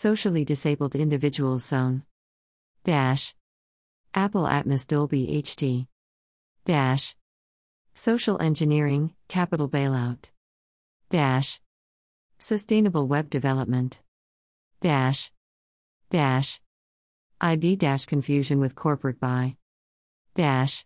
Socially Disabled Individuals Zone. Dash. Apple Atmos Dolby HD. Dash. Social Engineering, Capital Bailout. Dash. Sustainable Web Development. Dash. Dash. IB dash confusion with corporate buy. Dash.